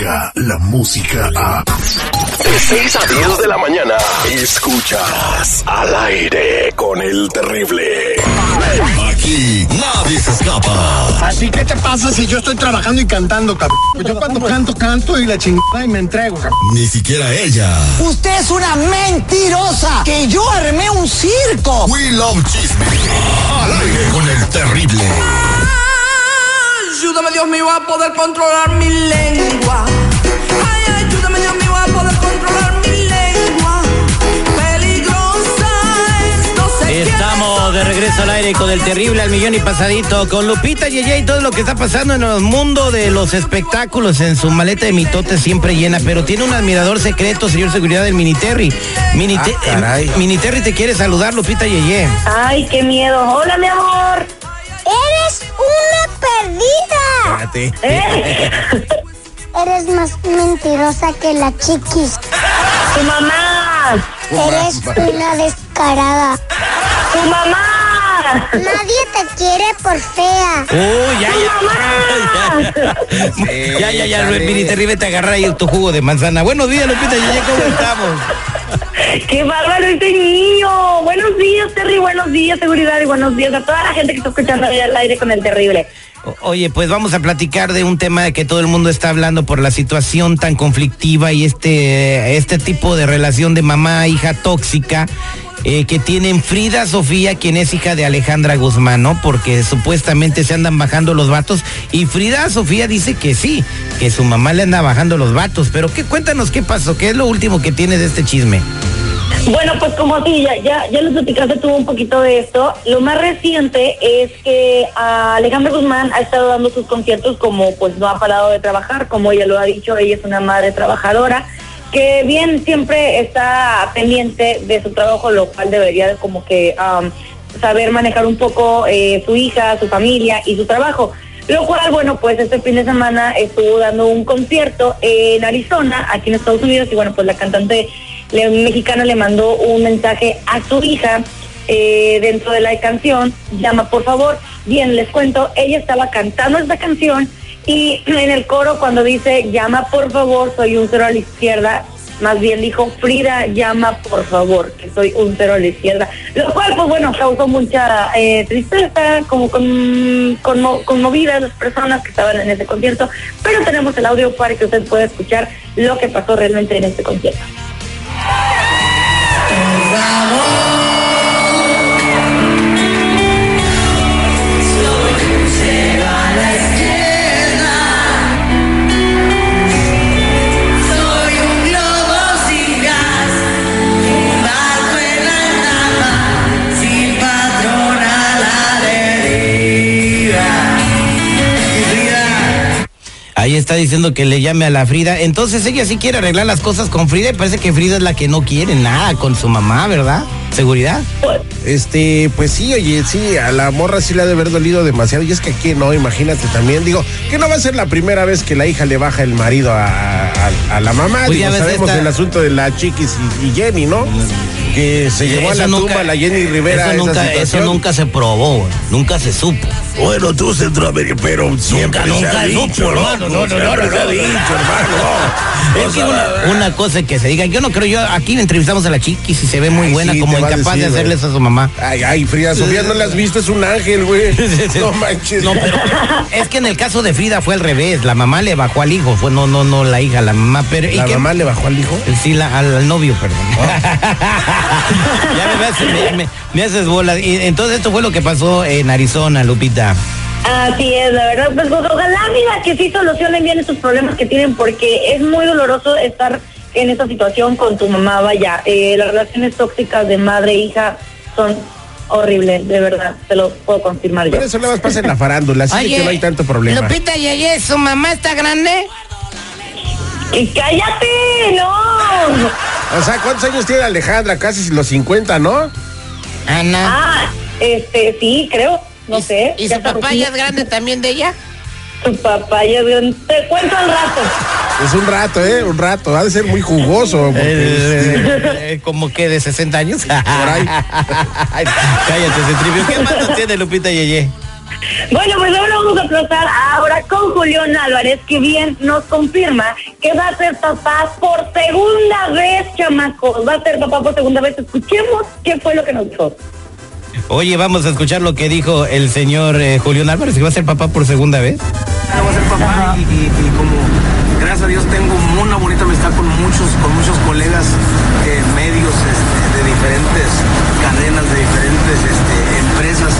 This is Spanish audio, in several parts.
Descarga la música a. De 6 a 10 de la mañana. Escuchas al aire con el terrible. Aquí nadie se escapa. Así que te pasa si yo estoy trabajando y cantando, cabrón? Pues yo cuando canto, canto y la chingada y me entrego, cabrón. Ni siquiera ella. Usted es una mentirosa. Que yo armé un circo. We love chisme. Al aire con el terrible. Ayúdame Dios mío a poder controlar mi lengua. Al aire con el terrible al millón y pasadito, con Lupita Yeye y todo lo que está pasando en el mundo de los espectáculos. En su maleta de mitote siempre llena, pero tiene un admirador secreto, señor seguridad del Miniterry. Minite eh, Miniterry te quiere saludar, Lupita Yeye. Ay, qué miedo. Hola, mi amor. Eres una perdida. Espérate. ¿Eh? Eres más mentirosa que la chiquis. Tu mamá. Eres una descarada. Tu mamá. Nadie te quiere por fea. Oh, ya, ya. ya, ya, ya, el Miniterry, vete a agarrar ahí tu jugo de manzana. Buenos días, Lupita Yeye, ¿cómo estamos? Qué bárbaro este niño. Buenos días, Terry. Buenos días, seguridad. Y buenos días a toda la gente que está escuchando ahí al aire con el terrible. Oye, pues vamos a platicar de un tema de que todo el mundo está hablando por la situación tan conflictiva y este, este tipo de relación de mamá-hija tóxica eh, que tienen Frida Sofía, quien es hija de Alejandra Guzmán, ¿no? Porque supuestamente se andan bajando los vatos y Frida Sofía dice que sí, que su mamá le anda bajando los vatos. Pero qué, cuéntanos qué pasó, qué es lo último que tiene de este chisme. Bueno, pues como así, ya, ya, ya les platicaste tú un poquito de esto. Lo más reciente es que Alejandra Guzmán ha estado dando sus conciertos como pues no ha parado de trabajar, como ella lo ha dicho, ella es una madre trabajadora, que bien siempre está pendiente de su trabajo, lo cual debería de como que am, saber manejar un poco eh, su hija, su familia y su trabajo. Lo cual, bueno, pues este fin de semana estuvo dando un concierto en Arizona, aquí en Estados Unidos, y bueno, pues la cantante mexicana le mandó un mensaje a su hija eh, dentro de la canción, llama por favor. Bien, les cuento, ella estaba cantando esta canción y en el coro cuando dice llama por favor, soy un cero a la izquierda, más bien dijo Frida, llama por favor, que soy un cero a la izquierda. Lo cual, pues bueno, causó mucha eh, tristeza, como con, conmo- conmovidas las personas que estaban en ese concierto, pero tenemos el audio para que usted pueda escuchar lo que pasó realmente en este concierto. Ahí está diciendo que le llame a la Frida. Entonces ella sí quiere arreglar las cosas con Frida y parece que Frida es la que no quiere nada con su mamá, ¿verdad? ¿Seguridad? Este, pues sí, oye, sí, a la morra sí le ha de haber dolido demasiado. Y es que aquí no, imagínate también, digo, que no va a ser la primera vez que la hija le baja el marido a, a- a la mamá. Pues digo, sabemos esta- el asunto de la Chiquis y, y Jenny, ¿no? Que se llevó a Eso la nunca- tumba la Jenny Rivera. Eso nunca, eso nunca se probó, nunca se supo. Bueno, tú Centroamérica, pero siempre nunca se ha supo, dicho, hermano. No, no, no, Siempre no, se ha no, dicho, no. hermano. Es que una, una cosa que se diga, yo no creo, yo aquí entrevistamos a la chiquis y se ve muy Ay, buena sí, como incapaz decir, de güey. hacerles a su mamá. Ay, ay, Frida Sofía, no la has visto, es un ángel, güey. No manches. No, pero es que en el caso de Frida fue al revés, la mamá le bajó al hijo, fue no, no, no la hija, la mamá, pero ¿y ¿La mamá le bajó al hijo? Sí, la- al, al novio, perdón. ya me, haces, me, me- me haces bolas. Y entonces esto fue lo que pasó en Arizona, Lupita. Así es, la verdad, pues, pues, ojalá, mira, que sí solucionen bien estos problemas que tienen, porque es muy doloroso estar en esta situación con tu mamá, vaya, eh, las relaciones tóxicas de madre e hija son horribles, de verdad, te lo puedo confirmar yo. Pero eso nada más pasa en la farándula, así que no hay tanto problema. Lupita Yeye, ¿su mamá está grande? ¡Y cállate! ¡No! O sea, ¿cuántos años tiene Alejandra? Casi los 50, ¿no? Ana. Ah, este, sí, creo, no sé. ¿Y su papá ya es grande también de ella? Su papá ya es grande. Te cuento al rato. Es un rato, ¿eh? Un rato. Ha de ser muy jugoso. porque, este, Eh, como que de 60 años. Por ahí. Cállate, Centribio. ¿Qué más nos tiene Lupita Yeye? Bueno, pues ahora vamos a pasar ahora con Julián Álvarez, que bien nos confirma que va a ser papá por segunda vez, chamacos. Va a ser papá por segunda vez. Escuchemos qué fue lo que nos dijo. Oye, vamos a escuchar lo que dijo el señor eh, Julián Álvarez, que va a ser papá por segunda vez. Ya voy a ser papá y, y- y como gracias a Dios tengo una bonita amistad con muchos, con muchos colegas eh, medios este, de diferentes cadenas, de diferentes este, empresas.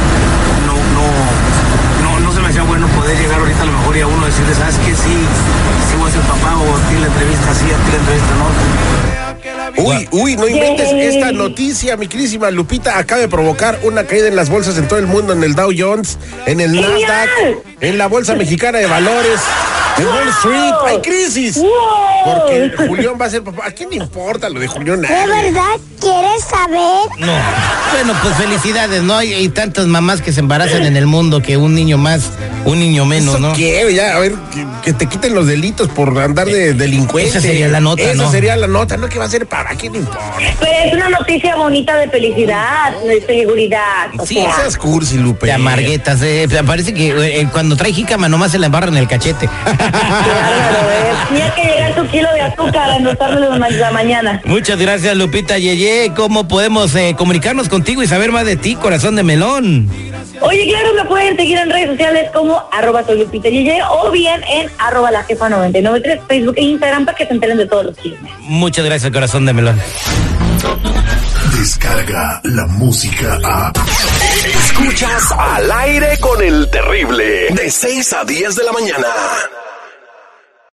Uy, uy, no inventes esta noticia, mi querísima Lupita, acaba de provocar una caída en las bolsas en todo el mundo, en el Dow Jones, en el. Nasdaq, en la Bolsa Mexicana de Valores, en Wall Street. ¡Hay crisis! ¡Wow! Porque Julián va a ser papá. ¿A quién le importa lo de Julián? ¿De verdad quieres saber? No. Bueno, pues felicidades, ¿no? Hay, hay tantas mamás que se embarazan en el mundo que un niño más, un niño menos, ¿Eso ¿no? qué? Ya, a ver, que, que te quiten los delitos por andar de delincuente. Esa sería la nota, Esa ¿no? sería la nota, ¿no? Que va a ser para quién le importa. Pero es una noticia bonita de felicidad, de seguridad. O Sí, sea, Esas cursi, Lupe. De amarguetas, eh, parece que eh, cuando trae jícama nomás se la embarra en el cachete. Bárbaro, ¿eh? Tenía que llegar tu kilo de azúcar a ma- la mañana. Muchas gracias, Lupita Yeye. ¿Cómo podemos eh, comunicarnos contigo y saber más de ti, corazón de melón? Oye, claro, me pueden seguir en redes sociales como arroba soy Lupita Yeye o bien en arroba la jefa 993, Facebook e Instagram para que se enteren de todos los chismes. Muchas gracias, corazón de melón. Descarga la música a. Escuchas al aire con el terrible. De 6 a 10 de la mañana.